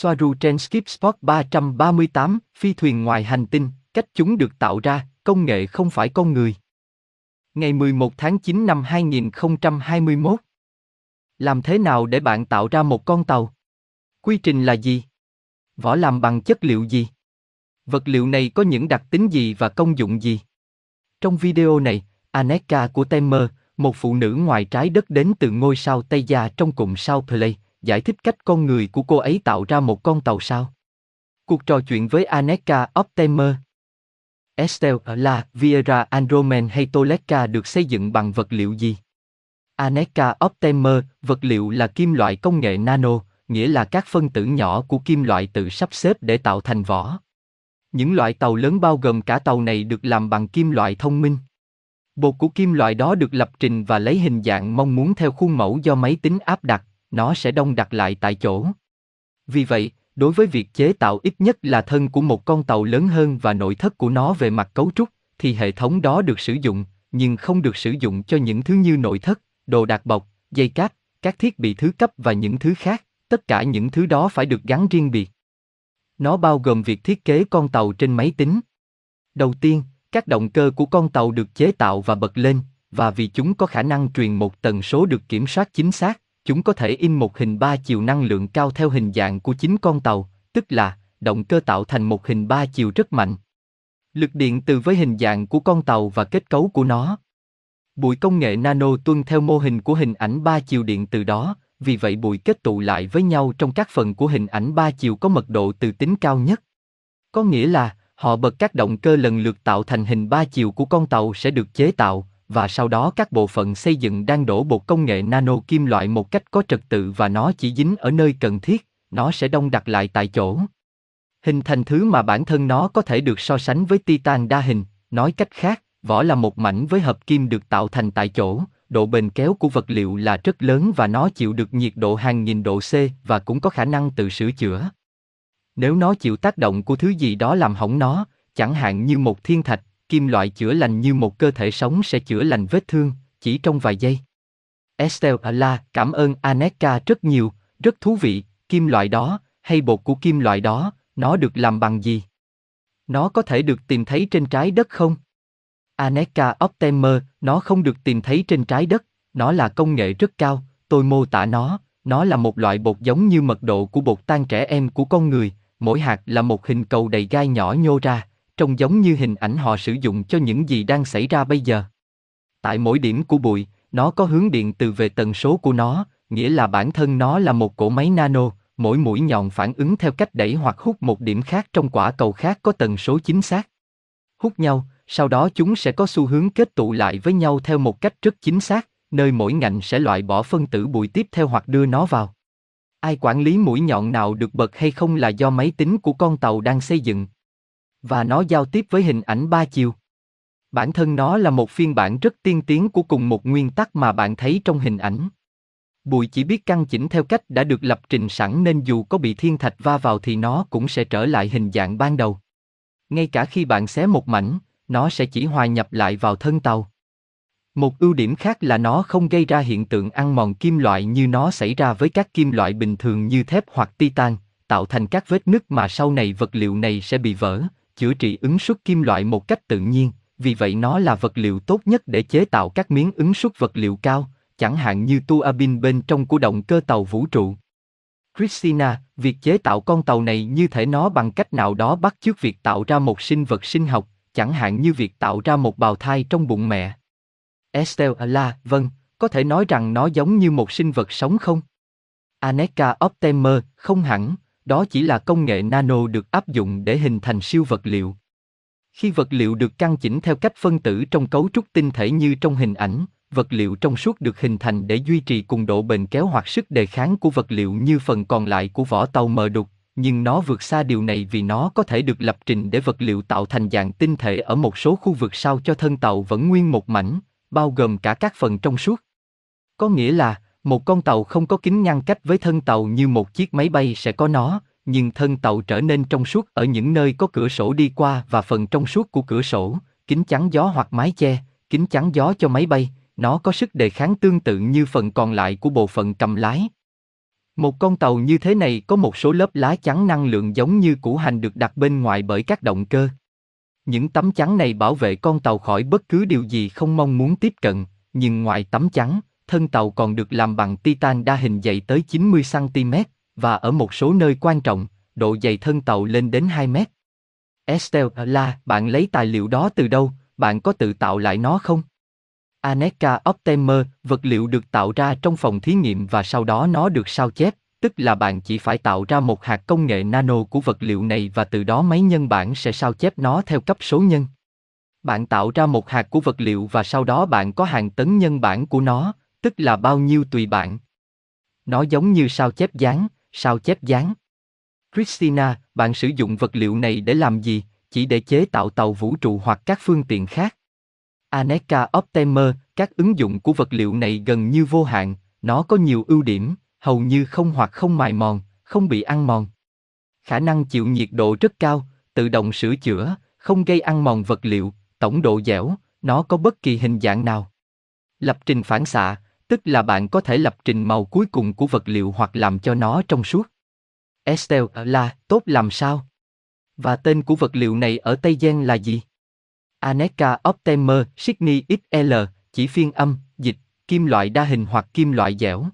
Soaru trên Skip Spot 338, phi thuyền ngoài hành tinh, cách chúng được tạo ra, công nghệ không phải con người. Ngày 11 tháng 9 năm 2021. Làm thế nào để bạn tạo ra một con tàu? Quy trình là gì? Vỏ làm bằng chất liệu gì? Vật liệu này có những đặc tính gì và công dụng gì? Trong video này, Aneka của Temer, một phụ nữ ngoài trái đất đến từ ngôi sao Tây Gia trong cụm sao Play, giải thích cách con người của cô ấy tạo ra một con tàu sao. Cuộc trò chuyện với Aneka Optimer Estelle là Vieira Andromen hay Toleka được xây dựng bằng vật liệu gì? Aneka Optimer, vật liệu là kim loại công nghệ nano, nghĩa là các phân tử nhỏ của kim loại tự sắp xếp để tạo thành vỏ. Những loại tàu lớn bao gồm cả tàu này được làm bằng kim loại thông minh. Bột của kim loại đó được lập trình và lấy hình dạng mong muốn theo khuôn mẫu do máy tính áp đặt, nó sẽ đông đặc lại tại chỗ. Vì vậy, đối với việc chế tạo ít nhất là thân của một con tàu lớn hơn và nội thất của nó về mặt cấu trúc, thì hệ thống đó được sử dụng, nhưng không được sử dụng cho những thứ như nội thất, đồ đạc bọc, dây cáp, các thiết bị thứ cấp và những thứ khác, tất cả những thứ đó phải được gắn riêng biệt. Nó bao gồm việc thiết kế con tàu trên máy tính. Đầu tiên, các động cơ của con tàu được chế tạo và bật lên, và vì chúng có khả năng truyền một tần số được kiểm soát chính xác, chúng có thể in một hình ba chiều năng lượng cao theo hình dạng của chính con tàu, tức là động cơ tạo thành một hình ba chiều rất mạnh. Lực điện từ với hình dạng của con tàu và kết cấu của nó. Bụi công nghệ nano tuân theo mô hình của hình ảnh ba chiều điện từ đó, vì vậy bụi kết tụ lại với nhau trong các phần của hình ảnh ba chiều có mật độ từ tính cao nhất. Có nghĩa là, họ bật các động cơ lần lượt tạo thành hình ba chiều của con tàu sẽ được chế tạo, và sau đó các bộ phận xây dựng đang đổ bột công nghệ nano kim loại một cách có trật tự và nó chỉ dính ở nơi cần thiết, nó sẽ đông đặt lại tại chỗ. Hình thành thứ mà bản thân nó có thể được so sánh với titan đa hình, nói cách khác, vỏ là một mảnh với hợp kim được tạo thành tại chỗ, độ bền kéo của vật liệu là rất lớn và nó chịu được nhiệt độ hàng nghìn độ C và cũng có khả năng tự sửa chữa. Nếu nó chịu tác động của thứ gì đó làm hỏng nó, chẳng hạn như một thiên thạch, kim loại chữa lành như một cơ thể sống sẽ chữa lành vết thương, chỉ trong vài giây. Estelle Ala cảm ơn Aneka rất nhiều, rất thú vị, kim loại đó, hay bột của kim loại đó, nó được làm bằng gì? Nó có thể được tìm thấy trên trái đất không? Aneka Optimer, nó không được tìm thấy trên trái đất, nó là công nghệ rất cao, tôi mô tả nó, nó là một loại bột giống như mật độ của bột tan trẻ em của con người, mỗi hạt là một hình cầu đầy gai nhỏ nhô ra, trông giống như hình ảnh họ sử dụng cho những gì đang xảy ra bây giờ. Tại mỗi điểm của bụi, nó có hướng điện từ về tần số của nó, nghĩa là bản thân nó là một cỗ máy nano, mỗi mũi nhọn phản ứng theo cách đẩy hoặc hút một điểm khác trong quả cầu khác có tần số chính xác. Hút nhau, sau đó chúng sẽ có xu hướng kết tụ lại với nhau theo một cách rất chính xác, nơi mỗi ngành sẽ loại bỏ phân tử bụi tiếp theo hoặc đưa nó vào. Ai quản lý mũi nhọn nào được bật hay không là do máy tính của con tàu đang xây dựng. Và nó giao tiếp với hình ảnh ba chiều. Bản thân nó là một phiên bản rất tiên tiến của cùng một nguyên tắc mà bạn thấy trong hình ảnh. Bụi chỉ biết căn chỉnh theo cách đã được lập trình sẵn nên dù có bị thiên thạch va vào thì nó cũng sẽ trở lại hình dạng ban đầu. Ngay cả khi bạn xé một mảnh, nó sẽ chỉ hòa nhập lại vào thân tàu. Một ưu điểm khác là nó không gây ra hiện tượng ăn mòn kim loại như nó xảy ra với các kim loại bình thường như thép hoặc titan, tạo thành các vết nứt mà sau này vật liệu này sẽ bị vỡ, chữa trị ứng suất kim loại một cách tự nhiên, vì vậy nó là vật liệu tốt nhất để chế tạo các miếng ứng suất vật liệu cao, chẳng hạn như tua bin bên trong của động cơ tàu vũ trụ. Christina, việc chế tạo con tàu này như thể nó bằng cách nào đó bắt chước việc tạo ra một sinh vật sinh học, chẳng hạn như việc tạo ra một bào thai trong bụng mẹ. Estelle vâng, có thể nói rằng nó giống như một sinh vật sống không? Aneka Optimer, không hẳn, đó chỉ là công nghệ nano được áp dụng để hình thành siêu vật liệu. Khi vật liệu được căn chỉnh theo cách phân tử trong cấu trúc tinh thể như trong hình ảnh, vật liệu trong suốt được hình thành để duy trì cùng độ bền kéo hoặc sức đề kháng của vật liệu như phần còn lại của vỏ tàu mờ đục, nhưng nó vượt xa điều này vì nó có thể được lập trình để vật liệu tạo thành dạng tinh thể ở một số khu vực sao cho thân tàu vẫn nguyên một mảnh, bao gồm cả các phần trong suốt. Có nghĩa là, một con tàu không có kính ngăn cách với thân tàu như một chiếc máy bay sẽ có nó, nhưng thân tàu trở nên trong suốt ở những nơi có cửa sổ đi qua và phần trong suốt của cửa sổ, kính chắn gió hoặc mái che, kính chắn gió cho máy bay, nó có sức đề kháng tương tự như phần còn lại của bộ phận cầm lái. Một con tàu như thế này có một số lớp lá chắn năng lượng giống như củ hành được đặt bên ngoài bởi các động cơ. Những tấm chắn này bảo vệ con tàu khỏi bất cứ điều gì không mong muốn tiếp cận, nhưng ngoài tấm chắn, thân tàu còn được làm bằng titan đa hình dày tới 90 cm, và ở một số nơi quan trọng, độ dày thân tàu lên đến 2 mét. Estelle bạn lấy tài liệu đó từ đâu, bạn có tự tạo lại nó không? Aneka Optimer, vật liệu được tạo ra trong phòng thí nghiệm và sau đó nó được sao chép, tức là bạn chỉ phải tạo ra một hạt công nghệ nano của vật liệu này và từ đó máy nhân bản sẽ sao chép nó theo cấp số nhân. Bạn tạo ra một hạt của vật liệu và sau đó bạn có hàng tấn nhân bản của nó, tức là bao nhiêu tùy bạn. Nó giống như sao chép dán, sao chép dán. Christina, bạn sử dụng vật liệu này để làm gì? Chỉ để chế tạo tàu vũ trụ hoặc các phương tiện khác. Aneka Optimer, các ứng dụng của vật liệu này gần như vô hạn, nó có nhiều ưu điểm, hầu như không hoặc không mài mòn, không bị ăn mòn. Khả năng chịu nhiệt độ rất cao, tự động sửa chữa, không gây ăn mòn vật liệu, tổng độ dẻo, nó có bất kỳ hình dạng nào. Lập trình phản xạ, tức là bạn có thể lập trình màu cuối cùng của vật liệu hoặc làm cho nó trong suốt. Estelle ờ, là tốt làm sao? Và tên của vật liệu này ở Tây Giang là gì? Aneka Optimer Sydney XL, chỉ phiên âm, dịch, kim loại đa hình hoặc kim loại dẻo.